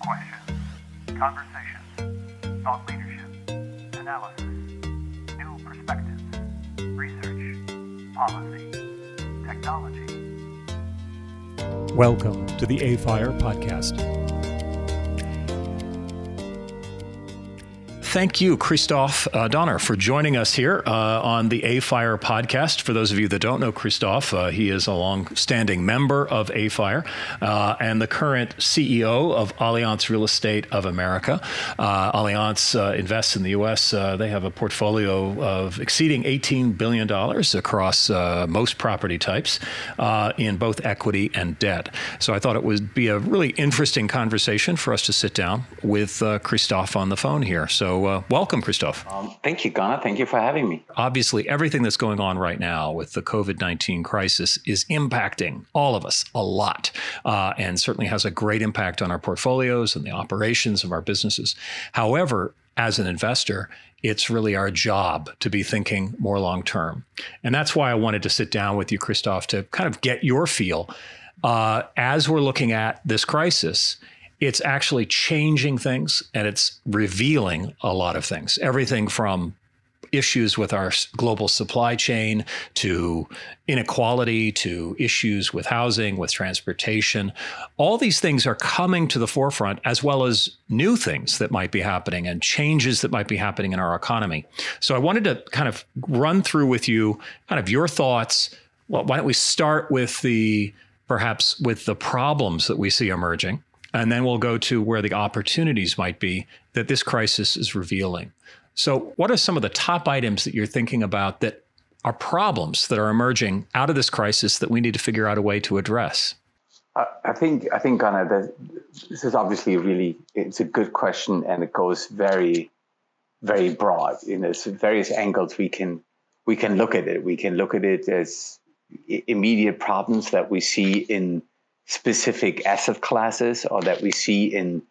Questions, conversations, thought leadership, analysis, new perspectives, research, policy, technology. Welcome to the AFIRE podcast. Thank you, Christoph uh, Donner, for joining us here uh, on the AFIRE podcast. For those of you that don't know Christoph, uh, he is a long-standing member of AFIRE uh, and the current CEO of Allianz Real Estate of America. Uh, Allianz uh, invests in the U.S. they have a portfolio of exceeding $18 billion across most property types in both equity and debt. So I thought it would be a really interesting conversation for us to sit down with Christoph on the phone here. So uh, welcome, Christoph. Um, thank you, Gunnar. Thank you for having me. Obviously, everything that's going on right now with the COVID 19 crisis is impacting all of us a lot uh, and certainly has a great impact on our portfolios and the operations of our businesses. However, as an investor, it's really our job to be thinking more long term. And that's why I wanted to sit down with you, Christoph, to kind of get your feel. Uh, as we're looking at this crisis, it's actually changing things and it's revealing a lot of things. Everything from issues with our global supply chain to inequality to issues with housing, with transportation. All these things are coming to the forefront, as well as new things that might be happening and changes that might be happening in our economy. So I wanted to kind of run through with you kind of your thoughts. Well, why don't we start with the perhaps with the problems that we see emerging? And then we'll go to where the opportunities might be that this crisis is revealing. So, what are some of the top items that you're thinking about that are problems that are emerging out of this crisis that we need to figure out a way to address? I think I think that this is obviously really it's a good question and it goes very, very broad. You know, there's various angles we can we can look at it. We can look at it as immediate problems that we see in specific asset classes or that we see in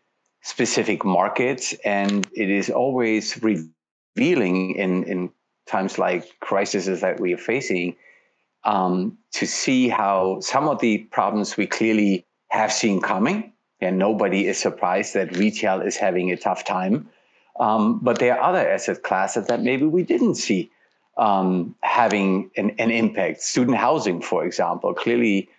specific markets. And it is always revealing in, in times like crises that we are facing um, to see how some of the problems we clearly have seen coming. And nobody is surprised that retail is having a tough time. Um, but there are other asset classes that maybe we didn't see um, having an, an, impact. Student housing, for example, clearly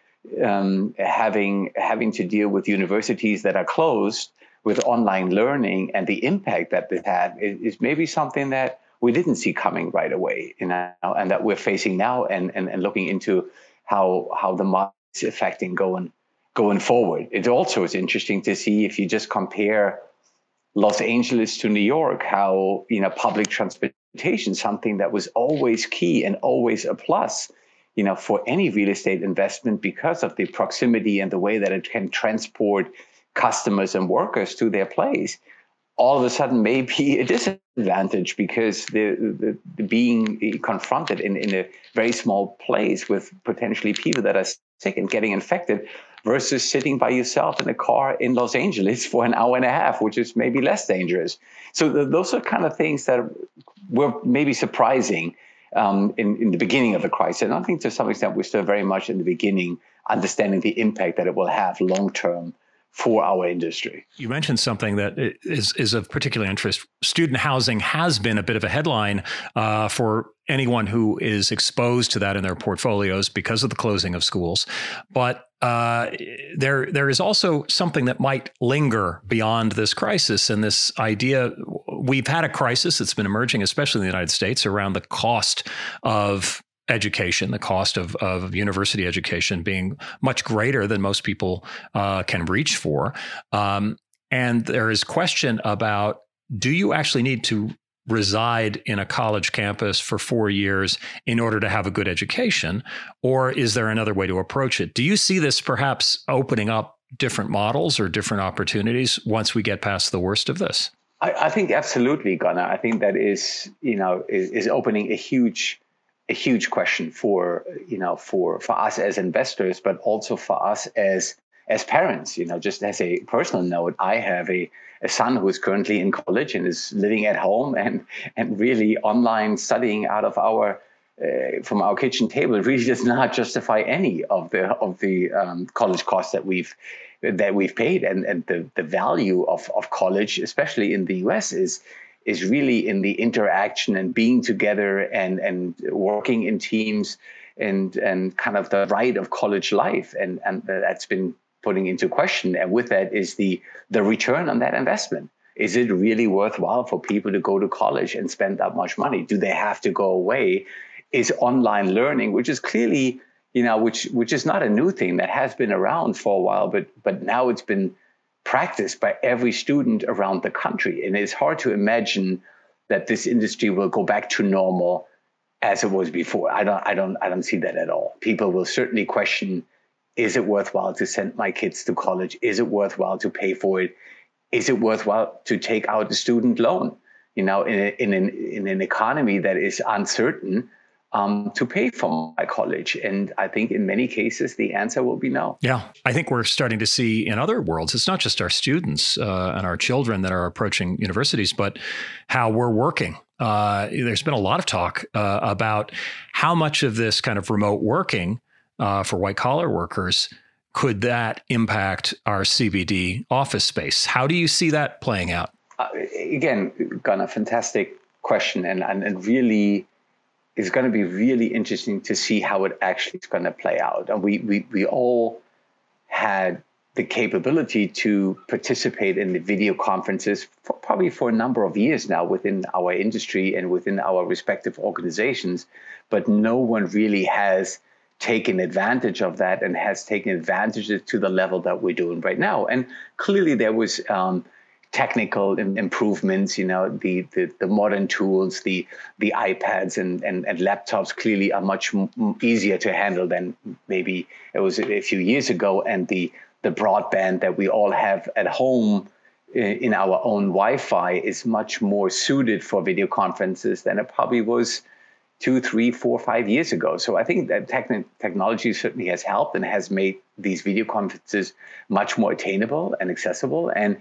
um, having having to deal with universities that are closed with online learning and the impact that this had is, maybe something that we didn't see coming right away you know, and that we're facing now and, and, and looking into how how the market is affecting going going forward. It also is interesting to see if you just compare Los Angeles to New York, how you know public transportation, something that was always key and always a plus, you know, for any real estate investment because of the proximity and the way that it can transport customers and workers to their place, all of a sudden may be a disadvantage because the, being confronted in, in a very small place with potentially people that are sick and getting infected versus sitting by yourself in a car in Los Angeles for an hour and a half, which is maybe less dangerous. So those are kind of things that were maybe surprising um, in, in the beginning of the crisis. And I think to some extent we're still very much in the beginning, understanding the impact that it will have long term for our industry. You mentioned something that is, is of particular interest. Student housing has been a bit of a headline uh, for anyone who is exposed to that in their portfolios because of the closing of schools. But uh, there, there is also something that might linger beyond this crisis, and this idea. We've had a crisis that's been emerging, especially in the United States, around the cost of education, the cost of, of university education being much greater than most people uh, can reach for. Um, and there is question about do you actually need to reside in a college campus for four years in order to have a good education? Or is there another way to approach it? Do you see this perhaps opening up different models or different opportunities once we get past the worst of this? I, I think absolutely, Gunnar. I think that is, you know, is, is opening a huge a huge question for you know for for us as investors, but also for us as as parents. You know, just as a personal note, I have a a son who is currently in college and is living at home and and really online studying out of our uh, from our kitchen table really does not justify any of the of the um, college costs that we've that we've paid, and and the the value of of college, especially in the U.S., is is really in the interaction and being together and and working in teams and and kind of the ride of college life, and and that's been putting into question. And with that is the the return on that investment. Is it really worthwhile for people to go to college and spend that much money? Do they have to go away? Is online learning, which is clearly you know, which which is not a new thing that has been around for a while, but but now it's been practiced by every student around the country, and it's hard to imagine that this industry will go back to normal as it was before. I don't I don't I don't see that at all. People will certainly question is it worthwhile to send my kids to college? Is it worthwhile to pay for it? Is it worthwhile to take out a student loan? You know, in, a, in, an, in an economy that is uncertain, um, to pay for my college? And I think in many cases, the answer will be no. Yeah. I think we're starting to see in other worlds, it's not just our students uh, and our children that are approaching universities, but how we're working. Uh, there's been a lot of talk uh, about how much of this kind of remote working uh, for white collar workers could that impact our CBD office space? How do you see that playing out? Uh, again, a fantastic question and, and, and really it's going to be really interesting to see how it actually is going to play out. And we, we, we all had the capability to participate in the video conferences for, probably for a number of years now within our industry and within our respective organizations, but no one really has taken advantage of that and has taken advantage to the level that we're doing right now. And clearly, there was um, technical improvements, you know, the, the, the modern tools, the the iPads and, and, and laptops clearly are much easier to handle than maybe it was a few years ago. And the the broadband that we all have at home in our own Wi-Fi is much more suited for video conferences than it probably was two, three, four, five years ago. So I think that techn- technology certainly has helped and has made these video conferences much more attainable and accessible. And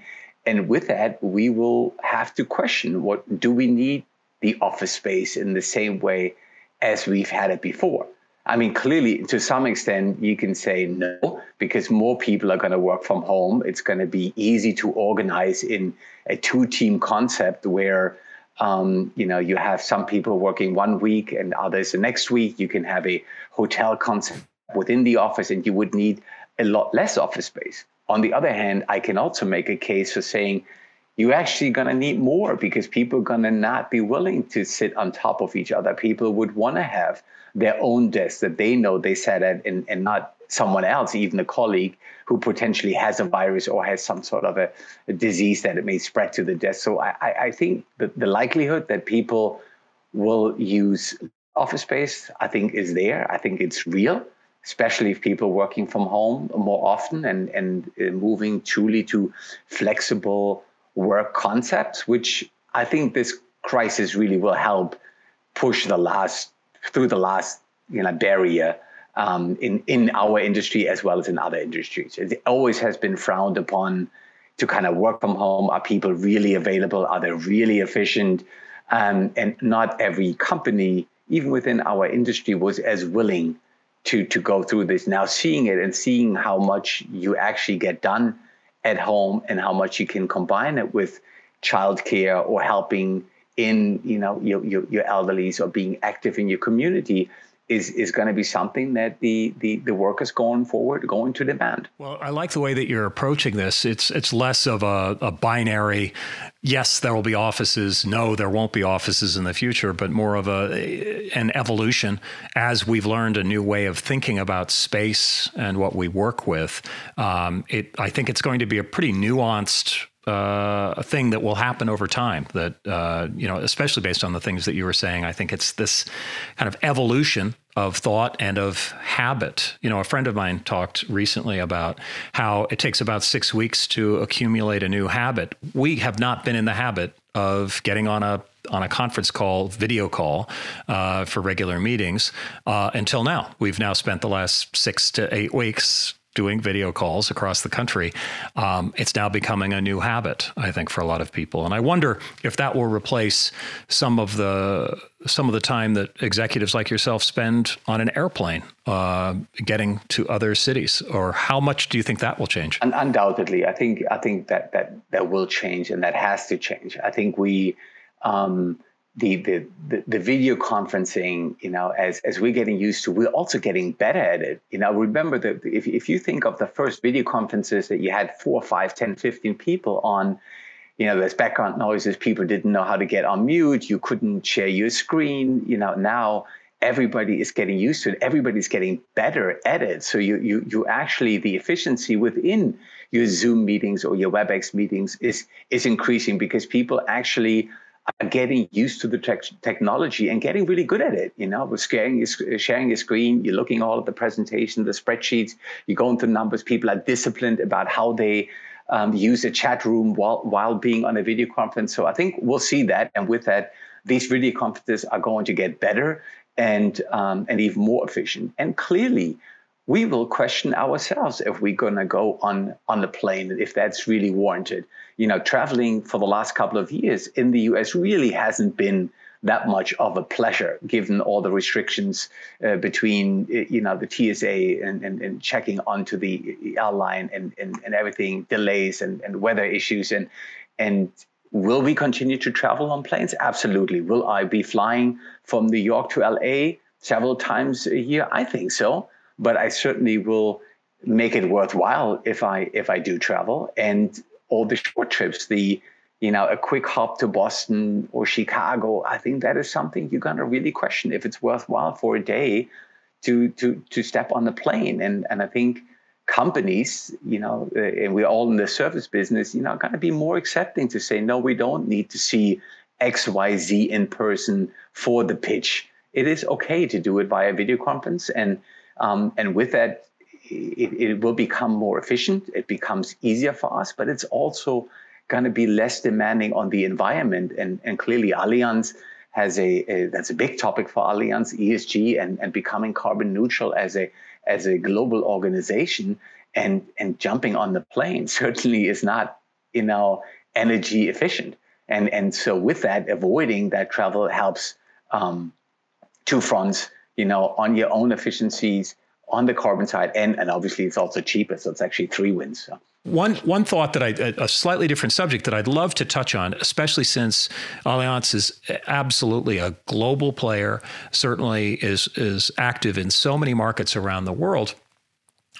and with that, we will have to question what do we need the office space in the same way as we've had it before? I mean, clearly, to some extent, you can say no, because more people are going to work from home. It's going to be easy to organize in a two-team concept where, um, you know, you have some people working one week and others the next week. You can have a hotel concept within the office, and you would need a lot less office space. On the other hand, I can also make a case for saying you're actually going to need more because people are going to not be willing to sit on top of each other. People would want to have their own desk that they know they sat at and, and not someone else, even a colleague who potentially has a virus or has some sort of a, a disease that it may spread to the desk. So I, I think that the likelihood that people will use office space, I think, is there. I think it's real especially if people working from home more often and, and uh, moving truly to flexible work concepts, which I think this crisis really will help push the last through the last you know barrier um, in in our industry as well as in other industries. It always has been frowned upon to kind of work from home. Are people really available? Are they really efficient? Um, and not every company, even within our industry, was as willing to to go through this now seeing it and seeing how much you actually get done at home and how much you can combine it with childcare or helping in you know your, your, your elderlies or being active in your community is is going to be something that the, the the workers going forward going to demand. Well, I like the way that you're approaching this. It's it's less of a, a binary. Yes, there will be offices. No, there won't be offices in the future. But more of a an evolution as we've learned a new way of thinking about space and what we work with. Um, it I think it's going to be a pretty nuanced uh, a thing that will happen over time. That uh, you know, especially based on the things that you were saying, I think it's this kind of evolution of thought and of habit. You know, a friend of mine talked recently about how it takes about six weeks to accumulate a new habit. We have not been in the habit of getting on a on a conference call, video call uh, for regular meetings uh, until now. We've now spent the last six to eight weeks doing video calls across the country, um, it's now becoming a new habit, I think, for a lot of people. And I wonder if that will replace some of the some of the time that executives like yourself spend on an airplane uh, getting to other cities, or how much do you think that will change? undoubtedly, I think I think that that that will change, and that has to change. I think we. Um, the, the, the video conferencing, you know, as as we're getting used to, we're also getting better at it. You know, remember that if if you think of the first video conferences that you had four, five, 10, 15 people on, you know, there's background noises, people didn't know how to get on mute, you couldn't share your screen. You know, now everybody is getting used to it, everybody's getting better at it. So you you you actually the efficiency within your Zoom meetings or your WebEx meetings is is increasing because people actually are getting used to the technology and getting really good at it. You know, with sharing your, sharing your screen, you're looking all at the presentation, the spreadsheets, you're going through numbers. People are disciplined about how they um, use a chat room while while being on a video conference. So I think we'll see that, and with that, these video conferences are going to get better and um, and even more efficient. And clearly, we will question ourselves if we're going to go on on the plane if that's really warranted. You know traveling for the last couple of years in the us really hasn't been that much of a pleasure given all the restrictions uh, between you know the TSA and, and, and checking onto the airline and, and, and everything delays and, and weather issues. And and will we continue to travel on planes? Absolutely. Will I be flying from New York to LA several times a year? I think so but I certainly will make it worthwhile if I if I do travel and all the short trips, the you know a quick hop to Boston or Chicago. I think that is something you're gonna really question if it's worthwhile for a day to to to step on the plane. And and I think companies, you know, uh, and we're all in the service business, you know, going to be more accepting to say no, we don't need to see X Y Z in person for the pitch. It is okay to do it via video conference and um, and with that, it, it, will become more efficient. It becomes easier for us, but it's also going to be less demanding on the environment. And, and clearly, Allianz has a, a, that's a big topic for Allianz ESG and, and becoming carbon neutral as a as a global organization. And and jumping on the plane certainly is not you know energy efficient. And and so with that, avoiding that travel helps um, two fronts you know, on your own efficiencies, on the carbon side, and and obviously it's also cheaper, so it's actually three wins. So. One one thought that I a slightly different subject that I'd love to touch on, especially since Allianz is absolutely a global player, certainly is is active in so many markets around the world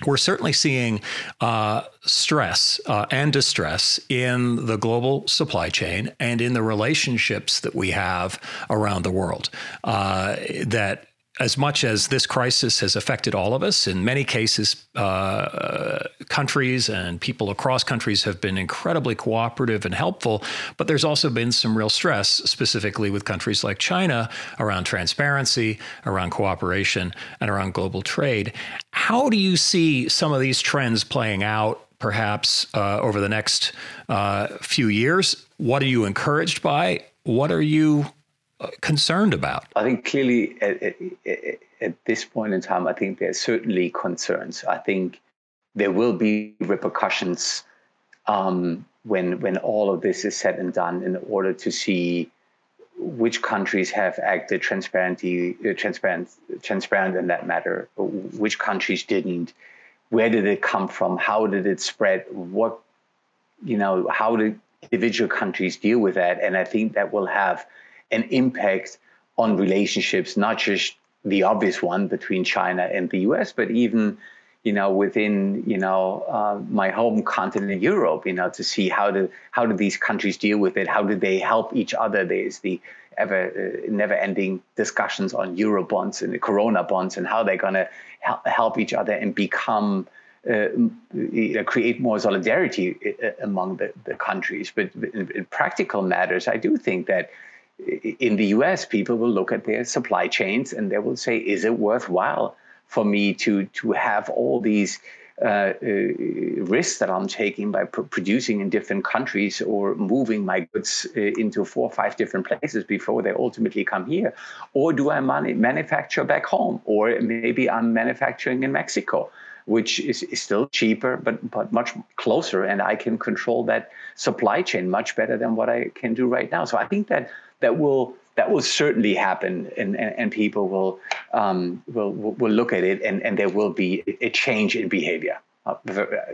we're certainly seeing uh, stress uh, and distress in the global supply chain and in the relationships that we have around the world. Uh, that as much as this crisis has affected all of us, in many cases, uh, countries and people across countries have been incredibly cooperative and helpful. But there's also been some real stress, specifically with countries like China, around transparency, around cooperation, and around global trade. How do you see some of these trends playing out? Perhaps uh, over the next uh, few years. What are you encouraged by? What are you concerned about? I think clearly at, at, at, this point in time, I think there are certainly concerns. I think there will be repercussions um, when when all of this is said and done in order to see which countries have acted transparently, uh, transparent, transparent in that matter, which countries didn't, where did it come from, how did it spread, what, you know, how did individual countries deal with that, and I think that will have an impact on relationships, not just the obvious one between China and the US, but even you know within you know uh, my home continent Europe, you know to see how do how do these countries deal with it? How do they help each other? There's the ever uh, never-ending discussions on euro bonds and the corona bonds and how they're going to help each other and become uh, create more solidarity uh, among the, the countries. But in, in, practical matters, I do think that in the US, people will look at their supply chains and they will say, is it worthwhile for me to, to have all these uh, uh, risks that I'm taking by pr- producing in different countries or moving my goods uh, into four or five different places before they ultimately come here? Or do I man- manufacture back home? Or maybe I'm manufacturing in Mexico. Which is, is still cheaper, but but much closer, and I can control that supply chain much better than what I can do right now. So I think that that will that will certainly happen, and, and, and people will, um, will will look at it, and, and there will be a change in behavior. Uh,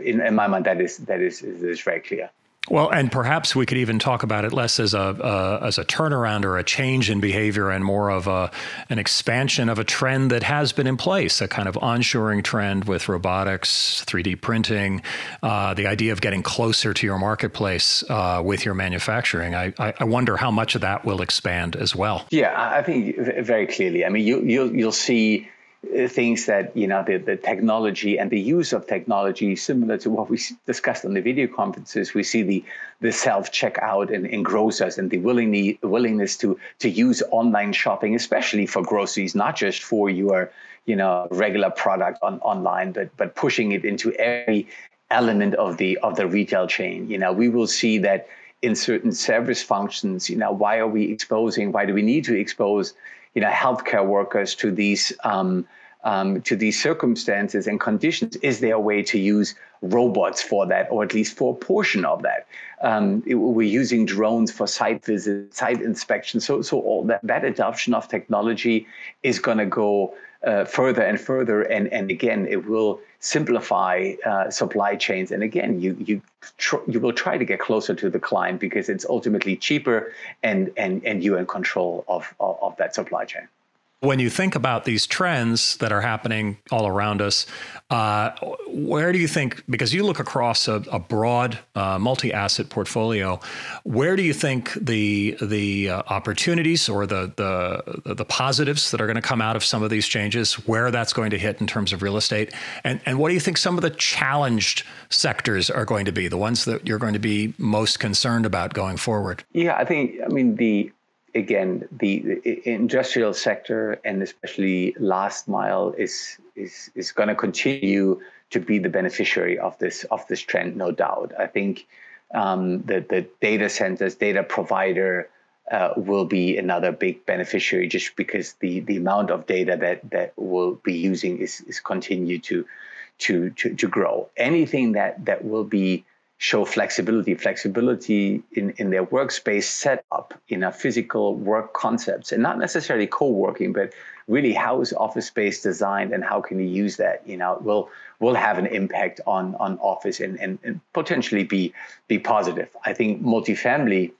in, in my mind, that is that is is very clear. Well, and perhaps we could even talk about it less as a uh, as a turnaround or a change in behavior, and more of a an expansion of a trend that has been in place, a kind of onshoring trend with robotics, 3D printing, uh, the idea of getting closer to your marketplace uh, with your manufacturing. I, I wonder how much of that will expand as well. Yeah, I think very clearly. I mean, you you'll, you'll see Uh, things that you know the, the technology and the use of technology similar to what we discussed on the video conferences we see the the self checkout in, in grocers and the willingness willingness to to use online shopping especially for groceries not just for your you know regular product on online but but pushing it into every element of the of the retail chain. You know we will see that in certain service functions you know why are we exposing why do we need to expose you know healthcare workers to these um, um, to these circumstances and conditions? Is there a way to use robots for that, or at least for a portion of that? Um, it, we're using drones for site visits, site inspection. So, so all that that adoption of technology is going to go uh, further and further, and and again, it will simplify uh, supply chains. And again, you you tr- you will try to get closer to the client because it's ultimately cheaper, and and and you're in control of, of, of that supply chain. When you think about these trends that are happening all around us, uh, where do you think, because you look across a, a broad uh, multi asset portfolio, where do you think the, the uh, opportunities or the, the, the positives that are going to come out of some of these changes, where that's going to hit in terms of real estate? And, and what do you think some of the challenged sectors are going to be, the ones that you're going to be most concerned about going forward? Yeah, I think, I mean, the again, the, the industrial sector and especially last mile is is is going to continue to be the beneficiary of this of this trend, no doubt. I think um, the the data centers, data provider. Uh, will be another big beneficiary just because the, the amount of data that, that we'll be using is, is continue to, to, to, to grow. Anything that, that will be show flexibility, flexibility in, in their workspace setup, in a physical work concepts, and not necessarily co-working, but really how is office space designed and how can you use that? You know, will will have an impact on on office and, and, and potentially be be positive. I think multifamily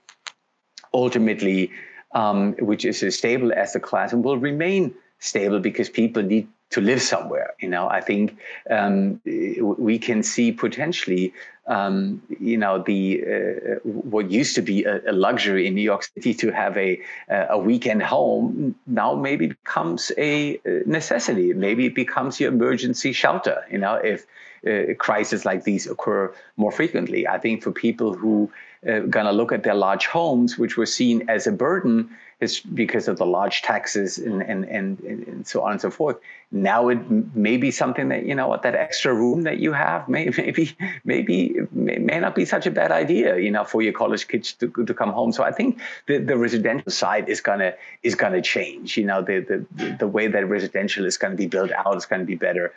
ultimately, um, which is as stable as the class and will remain stable because people need to live somewhere. You know, I think um, we can see potentially, um, you know, the uh, what used to be a, a, luxury in New York City to have a a weekend home now maybe becomes a necessity. Maybe it becomes your emergency shelter. You know, if uh, crises like these occur more frequently. I think for people who uh, gonna look at their large homes, which were seen as a burden, is because of the large taxes and, and, and, and so on and so forth. Now it may be something that, you know what, that extra room that you have may, maybe, maybe may, may not be such a bad idea, you know, for your college kids to, to come home. So I think the, the residential side is gonna, is gonna change, you know, the, the, the way that residential is gonna be built out is gonna be better.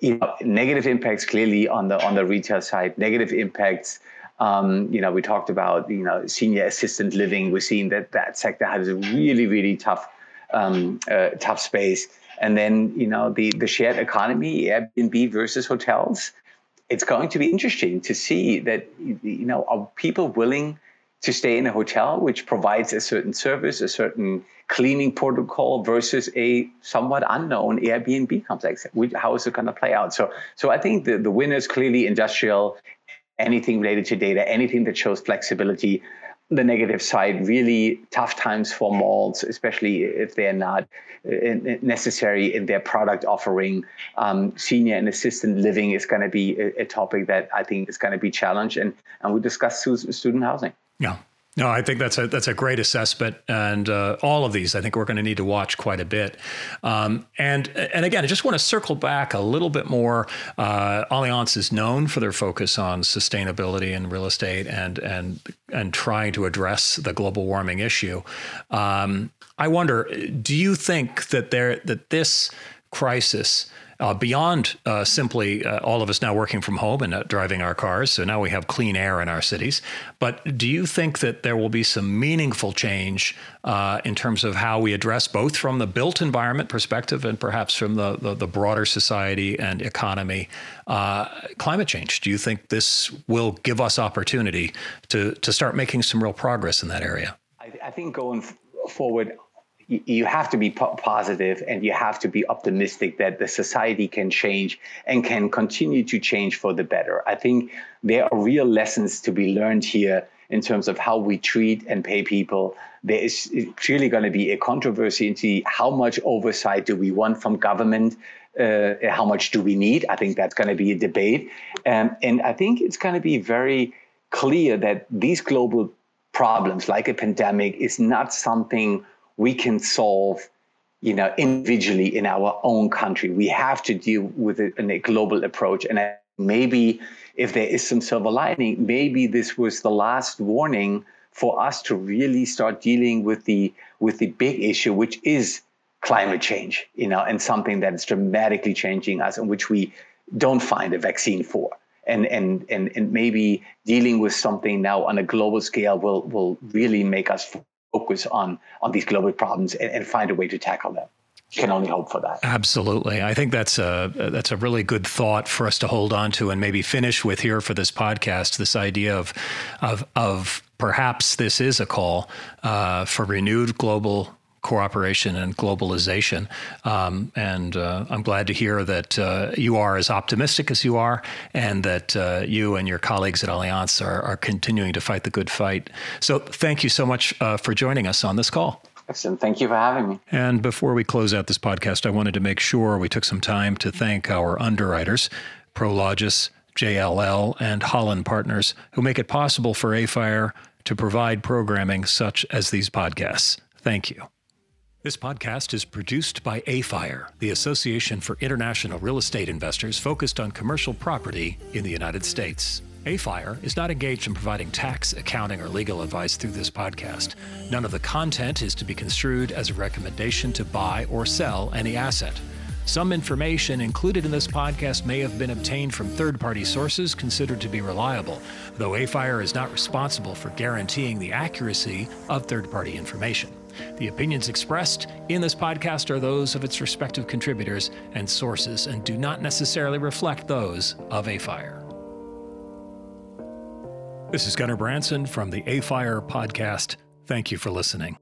You know, negative impacts clearly on the, on the retail side, negative impacts um, you know, we talked about you know senior assistant living. We're seeing that that sector has a really really tough um, uh, tough space. And then you know the the shared economy, Airbnb versus hotels. It's going to be interesting to see that you know are people willing to stay in a hotel which provides a certain service, a certain cleaning protocol versus a somewhat unknown Airbnb complex. How is it going to play out? So, so I think the, the winners clearly industrial anything related to data, anything that shows flexibility. The negative side, really tough times for malls, especially if they're not uh, necessary in their product offering. Um, senior and assistant living is going to be a, a, topic that I think is going to be challenged, and and we discussed student housing. Yeah, no, I think that's a that's a great assessment, and uh, all of these I think we're going to need to watch quite a bit. Um, and and again, I just want to circle back a little bit more. Uh, Allianz is known for their focus on sustainability in real estate and and and trying to address the global warming issue. Um, I wonder, do you think that there that this crisis uh, beyond uh, simply uh, all of us now working from home and driving our cars. So now we have clean air in our cities. But do you think that there will be some meaningful change uh, in terms of how we address both from the built environment perspective and perhaps from the, the, the broader society and economy uh, climate change? Do you think this will give us opportunity to, to start making some real progress in that area? I, I think going forward, you have to be positive and you have to be optimistic that the society can change and can continue to change for the better. I think there are real lessons to be learned here in terms of how we treat and pay people. There is clearly going to be a controversy into how much oversight do we want from government. Uh, how much do we need? I think that's going to be a debate. Um, and I think it's going to be very clear that these global problems, like a pandemic, is not something we can solve you know individually in our own country. We have to deal with it in a global approach. And maybe if there is some silver lining maybe this was the last warning for us to really start dealing with the with the big issue which is climate change you know and something that's dramatically changing us and which we don't find a vaccine for. And and and and maybe dealing with something now on a global scale will will really make us focus on on these global problems and, and find a way to tackle them can only hope for that. Absolutely. I think that's a that's a really good thought for us to hold on to and maybe finish with here for this podcast. This idea of of of perhaps this is a call uh, for renewed global cooperation and globalization. Um, and uh, I'm glad to hear that uh, you are as optimistic as you are, and that uh, you and your colleagues at Allianz are, are, continuing to fight the good fight. So, thank you so much uh, for joining us on this call. Excellent. Thank you for having me. And before we close out this podcast, I wanted to make sure we took some time to thank our underwriters, Prologis, JLL, and Holland Partners, who make it possible for AFIRE to provide programming such as these podcasts. Thank you. This podcast is produced by AFIRE, the Association for International Real Estate Investors focused on commercial property in the United States. AFIRE is not engaged in providing tax, accounting, or legal advice through this podcast. None of the content is to be construed as a recommendation to buy or sell any asset. Some information included in this podcast may have been obtained from third party sources considered to be reliable, though AFIRE is not responsible for guaranteeing the accuracy of third party information. The opinions expressed in this podcast are those of its respective contributors and sources and do not necessarily reflect those of AFIRE. This is Gunnar Branson from the AFIRE podcast. Thank you for listening.